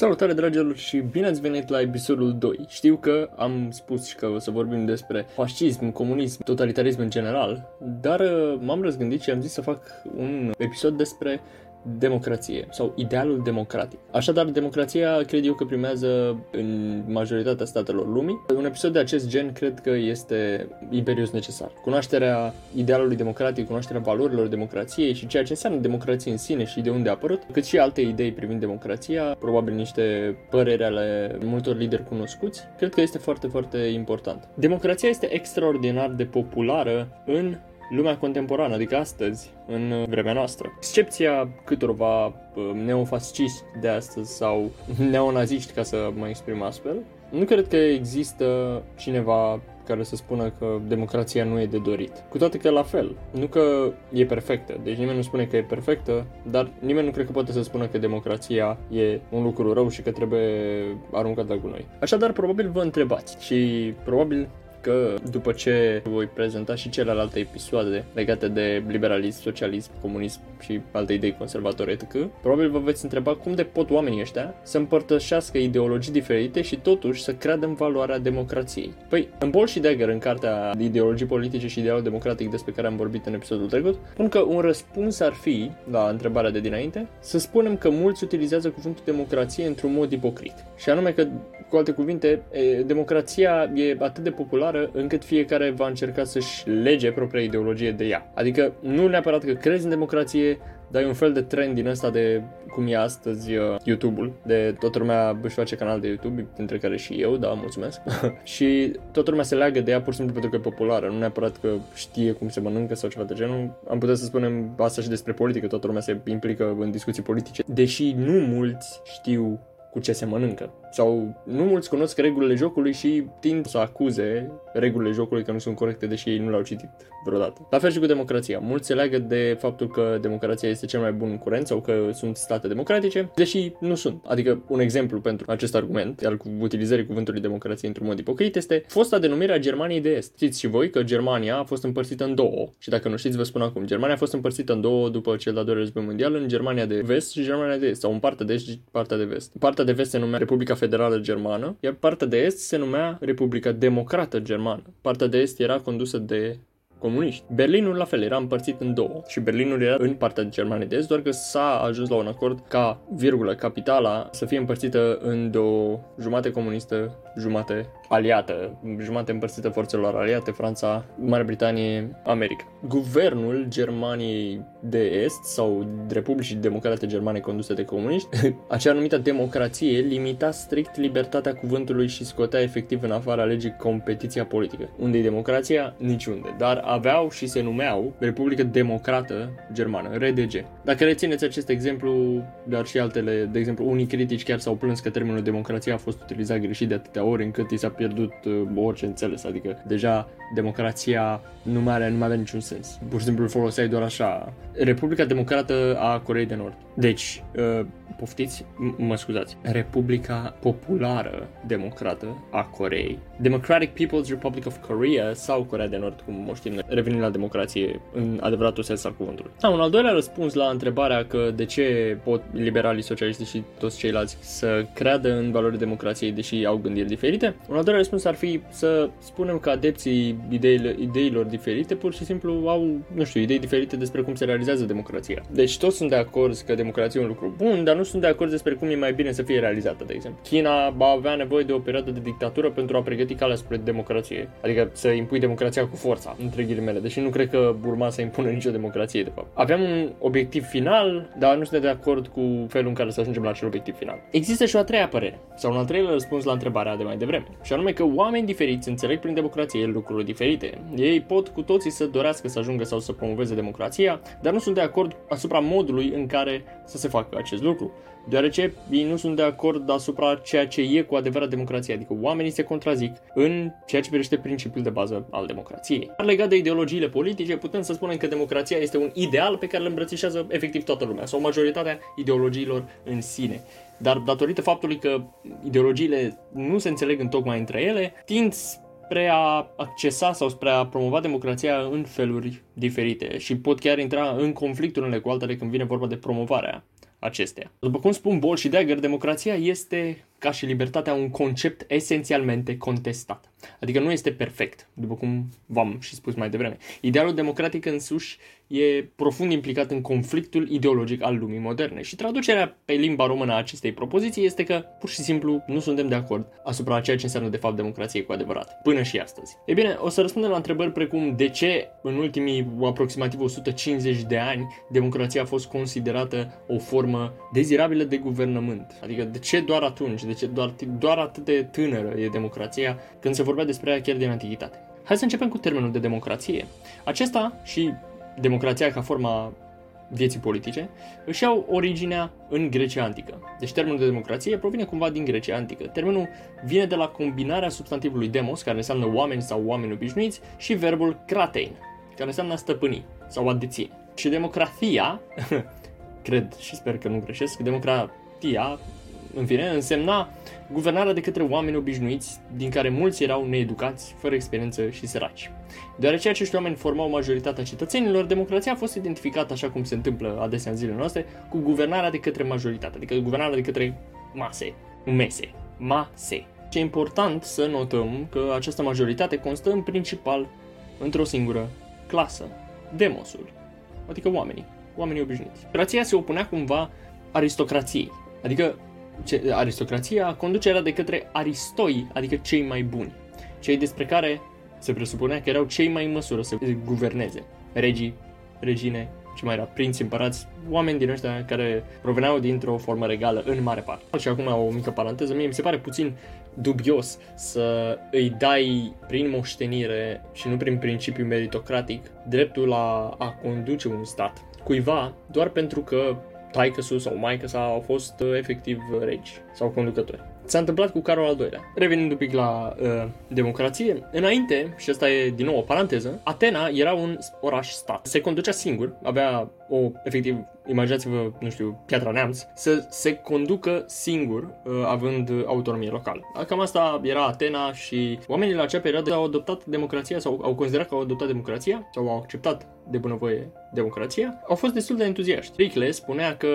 Salutare dragilor și bine ați venit la episodul 2. Știu că am spus și că o să vorbim despre fascism, comunism, totalitarism în general, dar uh, m-am răzgândit și am zis să fac un episod despre democrație sau idealul democratic. Așadar, democrația cred eu că primează în majoritatea statelor lumii. Un episod de acest gen cred că este imperios necesar. Cunoașterea idealului democratic, cunoașterea valorilor democrației și ceea ce înseamnă democrație în sine și de unde a apărut, cât și alte idei privind democrația, probabil niște păreri ale multor lideri cunoscuți, cred că este foarte, foarte important. Democrația este extraordinar de populară în lumea contemporană, adică astăzi, în vremea noastră. Excepția câtorva uh, neofasciști de astăzi sau neonaziști, ca să mă exprim astfel, nu cred că există cineva care să spună că democrația nu e de dorit. Cu toate că la fel, nu că e perfectă, deci nimeni nu spune că e perfectă, dar nimeni nu cred că poate să spună că democrația e un lucru rău și că trebuie aruncat la gunoi. Așadar, probabil vă întrebați și probabil că după ce voi prezenta și celelalte episoade legate de liberalism, socialism, comunism și alte idei conservatoare etc., probabil vă veți întreba cum de pot oamenii ăștia să împărtășească ideologii diferite și totuși să creadă în valoarea democrației. Păi, în Bol și Dagger, în cartea de ideologii politice și idealul democratic despre care am vorbit în episodul trecut, spun că un răspuns ar fi, la întrebarea de dinainte, să spunem că mulți utilizează cuvântul democrație într-un mod ipocrit. Și anume că, cu alte cuvinte, democrația e atât de populară clară încât fiecare va încerca să-și lege propria ideologie de ea. Adică nu neapărat că crezi în democrație, dar e un fel de trend din ăsta de cum e astăzi uh, YouTube-ul, de toată lumea își face canal de YouTube, dintre care și eu, da, mulțumesc. și toată lumea se leagă de ea pur și simplu pentru că e populară, nu neapărat că știe cum se mănâncă sau ceva de genul. Am putea să spunem asta și despre politică, toată lumea se implică în discuții politice, deși nu mulți știu cu ce se mănâncă. Sau nu mulți cunosc regulile jocului și tind să acuze regulile jocului că nu sunt corecte, deși ei nu le-au citit vreodată. La fel și cu democrația. Mulți se leagă de faptul că democrația este cel mai bun curent sau că sunt state democratice, deși nu sunt. Adică un exemplu pentru acest argument al utilizării cuvântului democrație într-un mod ipocrit este fosta denumire a Germaniei de Est. Știți și voi că Germania a fost împărțită în două și dacă nu știți vă spun acum. Germania a fost împărțită în două după cel de-al doilea război mondial în Germania de vest și Germania de est sau în partea de est și partea de vest. Partea de vest se numea Republica Federală Germană, iar partea de est se numea Republica Democrată Germană. Partea de est era condusă de comuniști. Berlinul la fel era împărțit în două și Berlinul era în partea de Germania de Est, doar că s-a ajuns la un acord ca, virgulă, capitala să fie împărțită în două, jumate comunistă, jumate aliată, jumate împărțită forțelor aliate, Franța, Marea Britanie, America. Guvernul Germaniei de Est sau Republicii Democrate Germane conduse de comuniști, acea numită democrație limita strict libertatea cuvântului și scotea efectiv în afara legii competiția politică. Unde e democrația? Niciunde. Dar aveau și se numeau Republică Democrată Germană, RDG. Dacă rețineți acest exemplu, dar și altele, de exemplu, unii critici chiar s-au plâns că termenul democrație a fost utilizat greșit de atâtea ori încât i s-a pierdut uh, orice înțeles, adică deja democrația nu mai, are, nu mai avea niciun sens. Pur și simplu îl foloseai doar așa. Republica Democrată a Coreei de Nord. Deci, uh, poftiți, m- mă scuzați, Republica Populară Democrată a Coreei. Democratic People's Republic of Korea sau Corea de Nord, cum o știm noi, revenind la democrație în adevăratul sens al cuvântului. Da, un al doilea răspuns la întrebarea că de ce pot liberalii, socialiști și toți ceilalți să creadă în valorile democrației deși au gândiri diferite, un al doilea răspuns ar fi să spunem că adepții ideile, ideilor diferite pur și simplu au, nu știu, idei diferite despre cum se realizează democrația. Deci toți sunt de acord că democrația e un lucru bun, dar nu sunt de acord despre cum e mai bine să fie realizată, de exemplu. China va avea nevoie de o perioadă de dictatură pentru a pregăti calea spre democrație. Adică să impui democrația cu forța, între ghilimele, deși nu cred că urma să impună nicio democrație, de fapt. Aveam un obiectiv final, dar nu suntem de acord cu felul în care să ajungem la acel obiectiv final. Există și o a treia părere, sau un al treilea răspuns la întrebarea de mai devreme, și anume că oameni diferiți înțeleg prin democrație lucruri diferite. Ei pot cu toții să dorească să ajungă sau să promoveze democrația, dar nu sunt de acord asupra modului în care să se facă acest lucru deoarece ei nu sunt de acord asupra ceea ce e cu adevărat democrația, adică oamenii se contrazic în ceea ce privește principiul de bază al democrației. Dar legat de ideologiile politice, putem să spunem că democrația este un ideal pe care îl îmbrățișează efectiv toată lumea, sau majoritatea ideologiilor în sine. Dar datorită faptului că ideologiile nu se înțeleg în tocmai între ele, tind spre a accesa sau spre a promova democrația în feluri diferite și pot chiar intra în conflict unele cu altele când vine vorba de promovarea acesteia. După cum spun Bol și Dagger, democrația este ca și libertatea un concept esențialmente contestat. Adică nu este perfect, după cum v-am și spus mai devreme. Idealul democratic însuși e profund implicat în conflictul ideologic al lumii moderne și traducerea pe limba română a acestei propoziții este că pur și simplu nu suntem de acord asupra ceea ce înseamnă de fapt democrație cu adevărat, până și astăzi. E bine, o să răspundem la întrebări precum de ce în ultimii aproximativ 150 de ani democrația a fost considerată o formă dezirabilă de guvernământ. Adică de ce doar atunci, de ce doar, doar atât de tânără e democrația când se vorbea despre ea chiar din antichitate. Hai să începem cu termenul de democrație. Acesta și democrația ca forma vieții politice își au originea în Grecia antică. Deci termenul de democrație provine cumva din Grecia antică. Termenul vine de la combinarea substantivului demos, care înseamnă oameni sau oameni obișnuiți, și verbul kratein, care înseamnă stăpâni sau a deține. Și democrația, cred și sper că nu greșesc, democrația în fine, însemna guvernarea de către oameni obișnuiți, din care mulți erau needucați, fără experiență și săraci. Deoarece acești oameni formau majoritatea cetățenilor, democrația a fost identificată, așa cum se întâmplă adesea în zilele noastre, cu guvernarea de către majoritate, adică guvernarea de către mase, mese, mase. Ce e important să notăm că această majoritate constă în principal într-o singură clasă, demosul, adică oamenii, oamenii obișnuiți. Democrația se opunea cumva aristocrației, adică ce, aristocrația, conducerea de către aristoi, adică cei mai buni, cei despre care se presupunea că erau cei mai în măsură să guverneze, regii, regine, ce mai era, prinți, împărați, oameni din ăștia care proveneau dintr-o formă regală în mare parte. Și acum o mică paranteză, mie mi se pare puțin dubios să îi dai prin moștenire și nu prin principiu meritocratic dreptul la a conduce un stat cuiva doar pentru că taică sau maică sa au fost uh, efectiv uh, regi sau conducători. S-a întâmplat cu Carol al II-lea. Revenind un pic la uh, democrație, înainte, și asta e din nou o paranteză, Atena era un oraș-stat. Se conducea singur, avea o, efectiv, imaginați-vă, nu știu, Piatra Neamț, să se conducă singur, uh, având autonomie locală. Cam asta era Atena și oamenii la acea perioadă au adoptat democrația sau au considerat că au adoptat democrația sau au acceptat de bunăvoie democrația, au fost destul de entuziaști. Ricle spunea că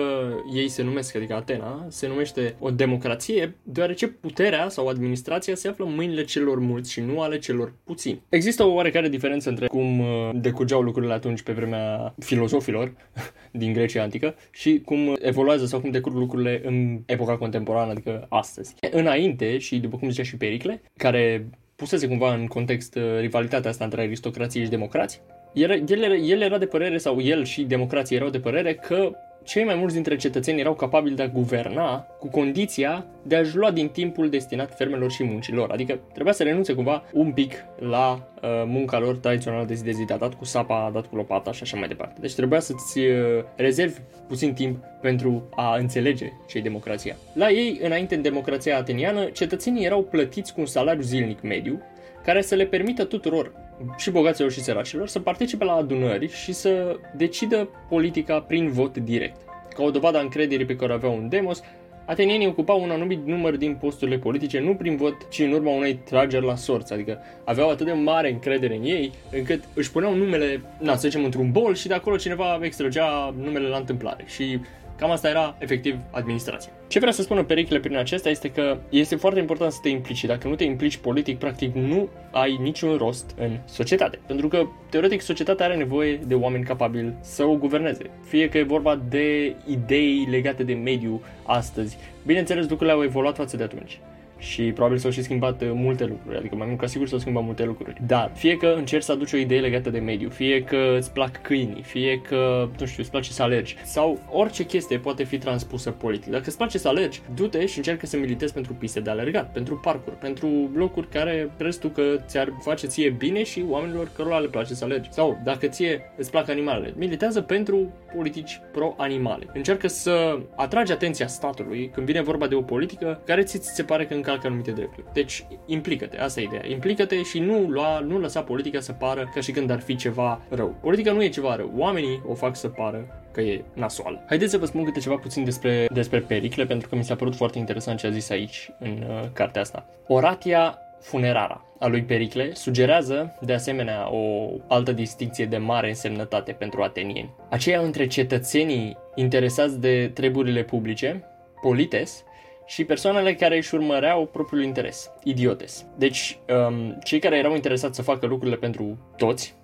ei se numesc, adică Atena, se numește o democrație deoarece puterea sau administrația se află în mâinile celor mulți și nu ale celor puțini. Există o oarecare diferență între cum uh, decurgeau lucrurile atunci pe vremea filozofilor din Grecia antică și cum evoluează sau cum decurg lucrurile în epoca contemporană, adică astăzi. Înainte, și după cum zicea și Pericle, care pusese cumva în context uh, rivalitatea asta între aristocrație și democrați, el, el, el era de părere, sau el și democrații erau de părere că cei mai mulți dintre cetățeni erau capabili de a guverna cu condiția de a-și lua din timpul destinat fermelor și muncilor. Adică trebuia să renunțe cumva un pic la uh, munca lor tradițională de zi de zi, de dat cu sapa, dat cu lopata și așa mai departe. Deci trebuia să-ți uh, rezervi puțin timp pentru a înțelege ce democrația. La ei, înainte în democrația ateniană, cetățenii erau plătiți cu un salariu zilnic mediu, care să le permită tuturor și bogaților și săracilor să participe la adunări și să decidă politica prin vot direct. Ca o dovadă a încrederii pe care aveau un demos, atenienii ocupau un anumit număr din posturile politice nu prin vot, ci în urma unei trageri la sorți, adică aveau atât de mare încredere în ei, încât își puneau numele, na, să zicem, într-un bol și de acolo cineva extragea numele la întâmplare. Și Cam asta era efectiv administrația. Ce vrea să spună Pericle prin acesta este că este foarte important să te implici. Dacă nu te implici politic, practic nu ai niciun rost în societate. Pentru că, teoretic, societatea are nevoie de oameni capabili să o guverneze. Fie că e vorba de idei legate de mediu astăzi. Bineînțeles, lucrurile au evoluat față de atunci și probabil s-au și schimbat uh, multe lucruri, adică mai mult ca sigur s-au schimbat multe lucruri. Dar fie că încerci să aduci o idee legată de mediu, fie că îți plac câinii, fie că, nu știu, îți place să alergi, sau orice chestie poate fi transpusă politic. Dacă îți place să alergi, du-te și încearcă să militezi pentru piste de alergat, pentru parcuri, pentru locuri care crezi tu că ți-ar face ție bine și oamenilor cărora le place să alergi. Sau dacă ție îți plac animalele, militează pentru politici pro-animale. Încearcă să atragi atenția statului când vine vorba de o politică care ți se pare că încalcă anumite drepturi. Deci, implică-te, asta e ideea. Implică-te și nu, lua, nu lăsa politica să pară ca și când ar fi ceva rău. Politica nu e ceva rău. Oamenii o fac să pară că e nasoală. Haideți să vă spun câte ceva puțin despre, despre Pericle, pentru că mi s-a părut foarte interesant ce a zis aici, în uh, cartea asta. Oratia funerara a lui Pericle sugerează, de asemenea, o altă distinție de mare însemnătate pentru atenieni. Aceea între cetățenii interesați de treburile publice, polites, și persoanele care își urmăreau propriul interes, idiotes. Deci, um, cei care erau interesați să facă lucrurile pentru toți,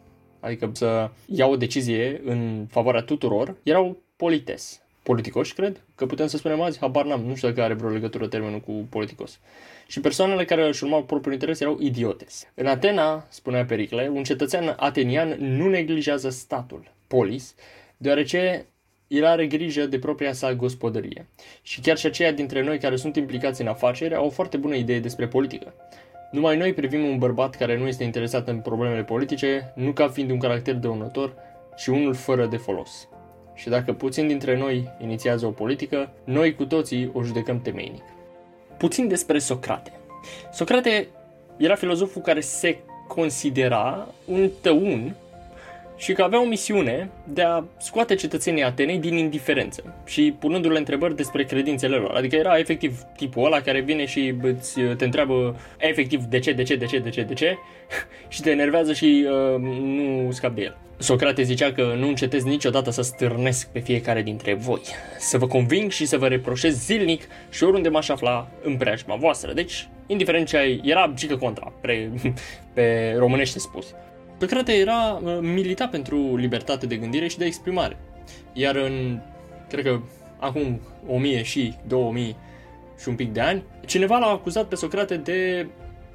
adică să iau o decizie în favoarea tuturor, erau polites. Politicoși, cred, că putem să spunem azi, habar n-am, nu știu dacă are vreo legătură termenul cu politicos. Și persoanele care își urmau propriul interes erau idiotes. În Atena, spunea Pericle, un cetățean atenian nu neglijează statul, polis, deoarece el are grijă de propria sa gospodărie. Și chiar și aceia dintre noi care sunt implicați în afaceri au o foarte bună idee despre politică. Numai noi privim un bărbat care nu este interesat în problemele politice, nu ca fiind un caracter dăunător, ci unul fără de folos. Și dacă puțin dintre noi inițiază o politică, noi cu toții o judecăm temeinic. Puțin despre Socrate. Socrate era filozoful care se considera un tăun și că avea o misiune de a scoate cetățenii Atenei din indiferență și punându-le întrebări despre credințele lor. Adică era efectiv tipul ăla care vine și îți, te întreabă efectiv de ce, de ce, de ce, de ce, de ce și te enervează și uh, nu scapi de el. Socrate zicea că nu încetez niciodată să stârnesc pe fiecare dintre voi, să vă conving și să vă reproșez zilnic și oriunde m-aș afla în preajma voastră. Deci, indiferent ce ai, era gică contra, pre, pe românește spus. Socrate era uh, milita pentru libertate de gândire și de exprimare. Iar în, cred că acum 1000 și 2000 și un pic de ani, cineva l-a acuzat pe Socrate de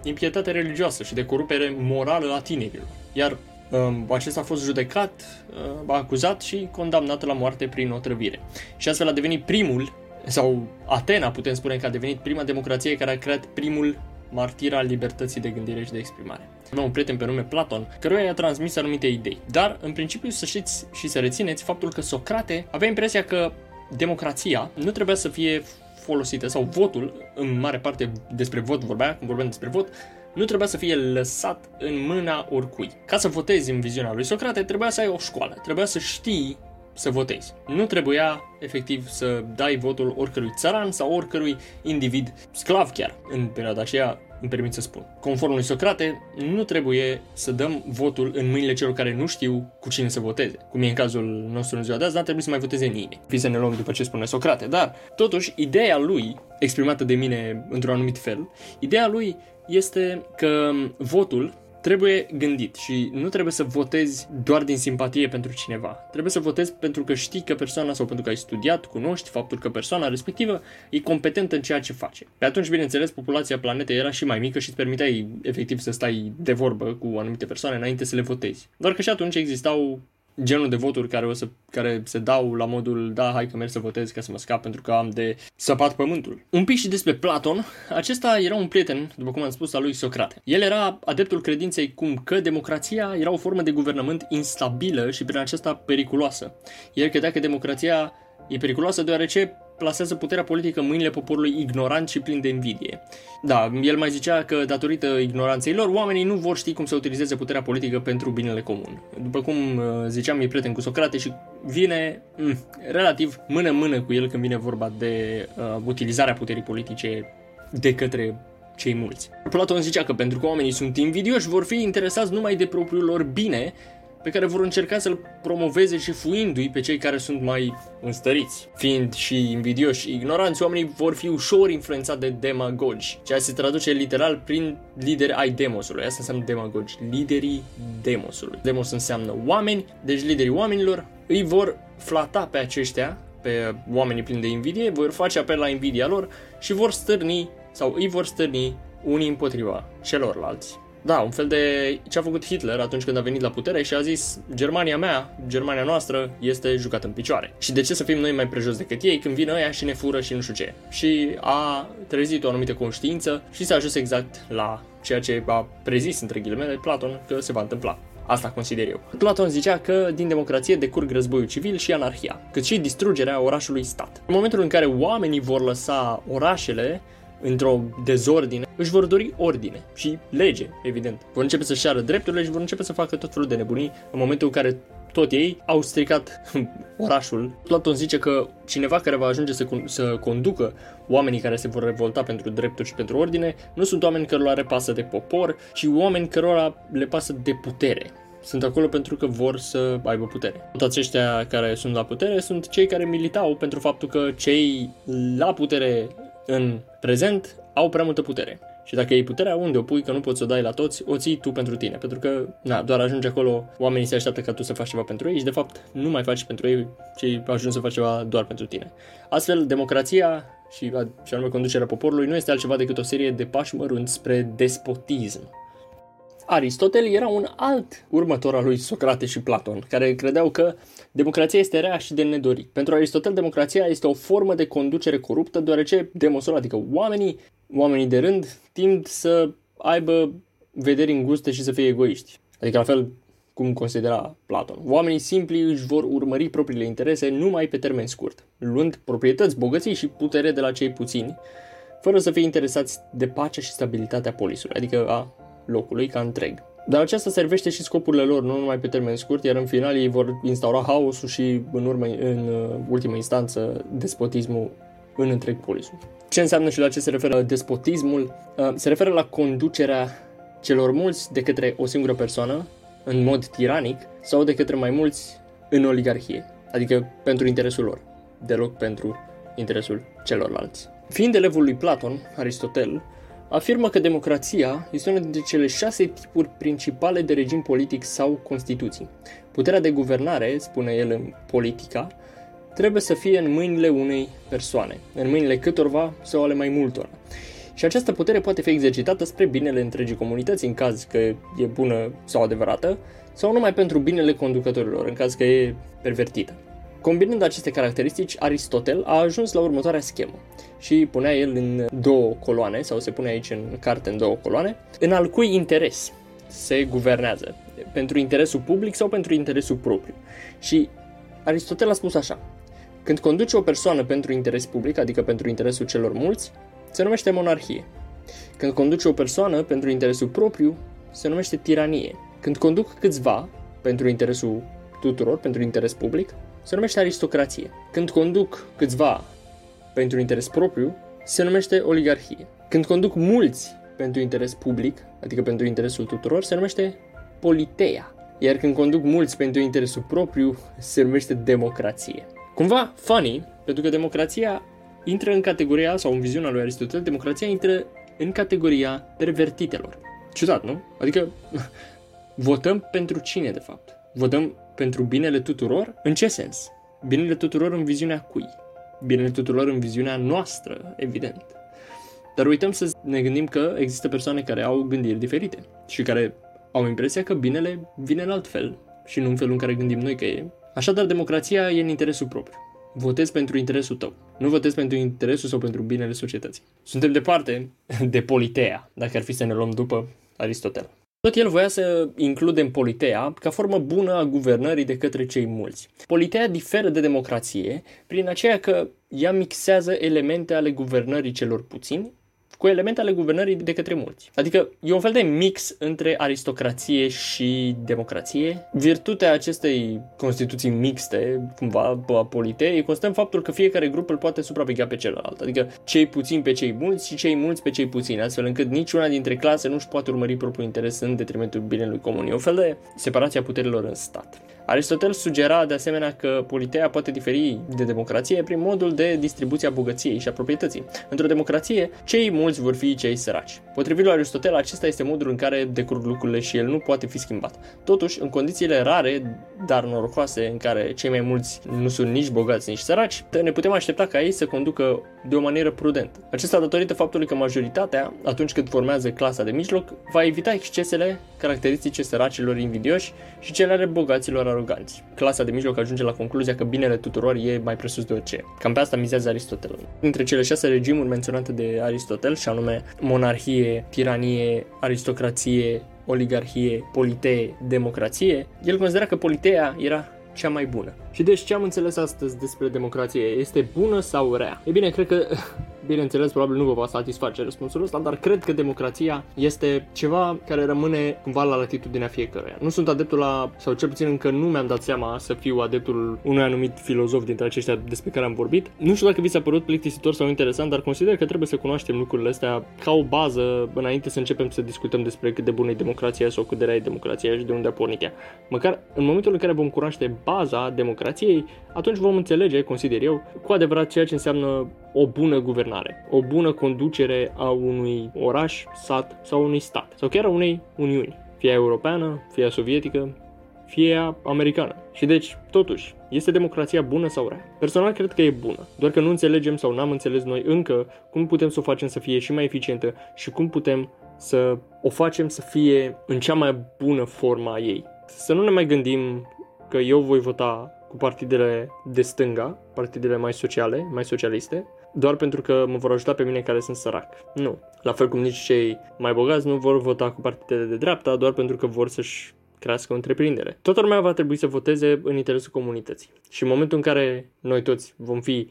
impietate religioasă și de corupere morală a tinerilor. Iar um, acesta a fost judecat, uh, acuzat și condamnat la moarte prin otrăvire. Și astfel a devenit primul, sau Atena putem spune că a devenit prima democrație care a creat primul martir al libertății de gândire și de exprimare. Avea un prieten pe nume Platon, căruia i-a transmis anumite idei. Dar, în principiu, să știți și să rețineți faptul că Socrate avea impresia că democrația nu trebuia să fie folosită, sau votul, în mare parte despre vot vorbea, când vorbeam despre vot, nu trebuia să fie lăsat în mâna oricui. Ca să votezi în viziunea lui Socrate, trebuia să ai o școală, trebuia să știi să votezi. Nu trebuia, efectiv, să dai votul oricărui țăran sau oricărui individ, sclav chiar, în perioada aceea, îmi permit să spun. Conform lui Socrate, nu trebuie să dăm votul în mâinile celor care nu știu cu cine să voteze. Cum e în cazul nostru în ziua de azi, n-ar trebui să mai voteze nimeni. Fii să ne luăm după ce spune Socrate. Dar, totuși, ideea lui, exprimată de mine într-un anumit fel, ideea lui este că votul trebuie gândit și nu trebuie să votezi doar din simpatie pentru cineva. Trebuie să votezi pentru că știi că persoana sau pentru că ai studiat, cunoști faptul că persoana respectivă e competentă în ceea ce face. Pe atunci, bineînțeles, populația planetei era și mai mică și îți permiteai efectiv să stai de vorbă cu anumite persoane înainte să le votezi. Doar că și atunci existau genul de voturi care, o să, care se dau la modul da, hai că merg să votez ca să mă scap pentru că am de săpat pământul. Un pic și despre Platon, acesta era un prieten, după cum am spus, al lui Socrate. El era adeptul credinței cum că democrația era o formă de guvernământ instabilă și prin aceasta periculoasă. El credea că democrația e periculoasă deoarece plasează puterea politică în mâinile poporului ignorant și plin de invidie. Da, el mai zicea că datorită ignoranței lor, oamenii nu vor ști cum să utilizeze puterea politică pentru binele comun. După cum uh, ziceam, e prieten cu Socrate și vine mm, relativ mână-mână cu el când vine vorba de uh, utilizarea puterii politice de către cei mulți. Platon zicea că pentru că oamenii sunt invidioși, vor fi interesați numai de propriul lor bine pe care vor încerca să-l promoveze și fuindu-i pe cei care sunt mai înstăriți. Fiind și invidioși și ignoranți, oamenii vor fi ușor influențați de demagogi, ceea ce se traduce literal prin lideri ai demosului. Asta înseamnă demagogi, liderii demosului. Demos înseamnă oameni, deci liderii oamenilor îi vor flata pe aceștia, pe oamenii plini de invidie, vor face apel la invidia lor și vor stârni sau îi vor stârni unii împotriva celorlalți. Da, un fel de ce a făcut Hitler atunci când a venit la putere și a zis Germania mea, Germania noastră este jucată în picioare. Și de ce să fim noi mai prejos decât ei când vin ăia și ne fură și nu știu ce. Și a trezit o anumită conștiință și s-a ajuns exact la ceea ce a prezis între ghilimele Platon că se va întâmpla. Asta consider eu. Platon zicea că din democrație decurg războiul civil și anarhia, cât și distrugerea orașului stat. În momentul în care oamenii vor lăsa orașele, într-o dezordine, își vor dori ordine și lege, evident. Vor începe să-și ceară drepturile și vor începe să facă tot felul de nebunii în momentul în care tot ei au stricat orașul. Platon zice că cineva care va ajunge să, să conducă oamenii care se vor revolta pentru drepturi și pentru ordine nu sunt oameni cărora le pasă de popor, ci oameni cărora le pasă de putere sunt acolo pentru că vor să aibă putere. Toți aceștia care sunt la putere sunt cei care militau pentru faptul că cei la putere în prezent au prea multă putere. Și dacă iei puterea, unde o pui, că nu poți să o dai la toți, o ții tu pentru tine. Pentru că, na, doar ajunge acolo, oamenii se așteaptă ca tu să faci ceva pentru ei și, de fapt, nu mai faci pentru ei, ci ajungi să faci ceva doar pentru tine. Astfel, democrația și, și anume conducerea poporului nu este altceva decât o serie de pași mărunți spre despotism. Aristotel era un alt următor al lui Socrate și Platon, care credeau că democrația este rea și de nedorit. Pentru Aristotel, democrația este o formă de conducere coruptă, deoarece demonstră, adică oamenii, oamenii de rând, tind să aibă vederi înguste și să fie egoiști. Adică la fel cum considera Platon. Oamenii simpli își vor urmări propriile interese numai pe termen scurt, luând proprietăți, bogății și putere de la cei puțini, fără să fie interesați de pacea și stabilitatea polisului, adică a locului ca întreg. Dar aceasta servește și scopurile lor, nu numai pe termen scurt, iar în final ei vor instaura haosul și în, urmă, în uh, ultima instanță despotismul în întreg polisul. Ce înseamnă și la ce se referă despotismul? Uh, se referă la conducerea celor mulți de către o singură persoană, în mod tiranic, sau de către mai mulți în oligarhie, adică pentru interesul lor, deloc pentru interesul celorlalți. Fiind elevul lui Platon, Aristotel, afirmă că democrația este una dintre cele șase tipuri principale de regim politic sau constituții. Puterea de guvernare, spune el în politica, trebuie să fie în mâinile unei persoane, în mâinile câtorva sau ale mai multora. Și această putere poate fi exercitată spre binele întregii comunități, în caz că e bună sau adevărată, sau numai pentru binele conducătorilor, în caz că e pervertită. Combinând aceste caracteristici, Aristotel a ajuns la următoarea schemă și punea el în două coloane, sau se pune aici în carte în două coloane, în al cui interes se guvernează, pentru interesul public sau pentru interesul propriu. Și Aristotel a spus așa, când conduce o persoană pentru interes public, adică pentru interesul celor mulți, se numește monarhie. Când conduce o persoană pentru interesul propriu, se numește tiranie. Când conduc câțiva pentru interesul tuturor, pentru interes public, se numește aristocrație. Când conduc câțiva pentru interes propriu, se numește oligarhie. Când conduc mulți pentru interes public, adică pentru interesul tuturor, se numește politeia. Iar când conduc mulți pentru interesul propriu, se numește democrație. Cumva funny, pentru că democrația intră în categoria, sau în viziunea lui Aristotel, democrația intră în categoria pervertitelor. Ciudat, nu? Adică votăm pentru cine, de fapt? Votăm pentru binele tuturor? În ce sens? Binele tuturor în viziunea cui? Binele tuturor în viziunea noastră, evident. Dar uităm să ne gândim că există persoane care au gândiri diferite și care au impresia că binele vine în alt fel și nu în felul în care gândim noi că e. Așadar, democrația e în interesul propriu. Votezi pentru interesul tău. Nu votezi pentru interesul sau pentru binele societății. Suntem departe de politea, dacă ar fi să ne luăm după Aristotel. Tot el voia să includem politeea ca formă bună a guvernării de către cei mulți. Politeea diferă de democrație prin aceea că ea mixează elemente ale guvernării celor puțini cu elemente ale guvernării de către mulți. Adică e un fel de mix între aristocrație și democrație. Virtutea acestei constituții mixte, cumva, a politei, constă în faptul că fiecare grup îl poate supraveghea pe celălalt. Adică cei puțini pe cei mulți și cei mulți pe cei puțini, astfel încât niciuna dintre clase nu își poate urmări propriul interes în detrimentul binelui comun. E un fel de separație a puterilor în stat. Aristotel sugera de asemenea că politeea poate diferi de democrație prin modul de distribuție a bogăției și a proprietății. Într-o democrație, cei mulți vor fi cei săraci. Potrivit lui Aristotel, acesta este modul în care decurg lucrurile și el nu poate fi schimbat. Totuși, în condițiile rare, dar norocoase, în care cei mai mulți nu sunt nici bogați, nici săraci, ne putem aștepta ca ei să conducă de o manieră prudentă. Acesta datorită faptului că majoritatea, atunci când formează clasa de mijloc, va evita excesele caracteristice săracilor invidioși și cele ale bogaților aroganți. Clasa de mijloc ajunge la concluzia că binele tuturor e mai presus de orice. Cam pe asta mizează Aristotel. Dintre cele șase regimuri menționate de Aristotel, și anume monarhie, tiranie, aristocrație, oligarhie, politee, democrație, el considera că politeea era cea mai bună Și deci ce am înțeles astăzi despre democrație? Este bună sau rea? E bine, cred că Bineînțeles, probabil nu vă va satisface răspunsul ăsta, dar cred că democrația este ceva care rămâne cumva la latitudinea fiecăruia. Nu sunt adeptul la, sau cel puțin încă nu mi-am dat seama să fiu adeptul unui anumit filozof dintre aceștia despre care am vorbit. Nu știu dacă vi s-a părut plictisitor sau interesant, dar consider că trebuie să cunoaștem lucrurile astea ca o bază înainte să începem să discutăm despre cât de bună e democrația sau cât de rea e democrația și de unde a pornit ea. Măcar în momentul în care vom cunoaște baza democrației, atunci vom înțelege, consider eu, cu adevărat ceea ce înseamnă o bună guvernare, o bună conducere a unui oraș, sat sau unui stat, sau chiar a unei uniuni, fie europeană, fie sovietică, fie americană. Și deci, totuși, este democrația bună sau rea? Personal cred că e bună, doar că nu înțelegem sau n-am înțeles noi încă cum putem să o facem să fie și mai eficientă și cum putem să o facem să fie în cea mai bună forma a ei. Să nu ne mai gândim că eu voi vota cu partidele de stânga, partidele mai sociale, mai socialiste, doar pentru că mă vor ajuta pe mine care sunt sărac. Nu. La fel cum nici cei mai bogați nu vor vota cu partidele de dreapta doar pentru că vor să-și crească o întreprindere. Toată lumea va trebui să voteze în interesul comunității. Și în momentul în care noi toți vom fi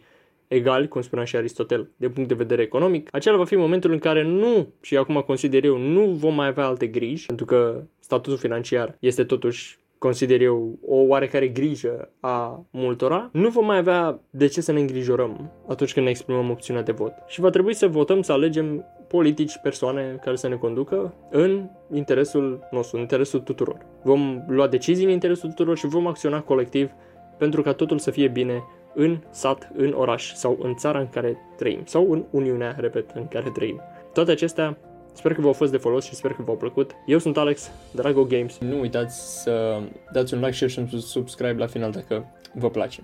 egali, cum spunea și Aristotel, de punct de vedere economic, acela va fi momentul în care nu, și acum consider eu, nu vom mai avea alte griji, pentru că statutul financiar este totuși consider eu, o oarecare grijă a multora, nu vom mai avea de ce să ne îngrijorăm atunci când ne exprimăm opțiunea de vot. Și va trebui să votăm, să alegem politici, persoane care să ne conducă în interesul nostru, în interesul tuturor. Vom lua decizii în interesul tuturor și vom acționa colectiv pentru ca totul să fie bine în sat, în oraș sau în țara în care trăim sau în Uniunea, repet, în care trăim. Toate acestea Sper că v-au fost de folos și sper că v-au plăcut. Eu sunt Alex, Drago Games. Nu uitați să dați un like, share și un subscribe la final dacă vă place.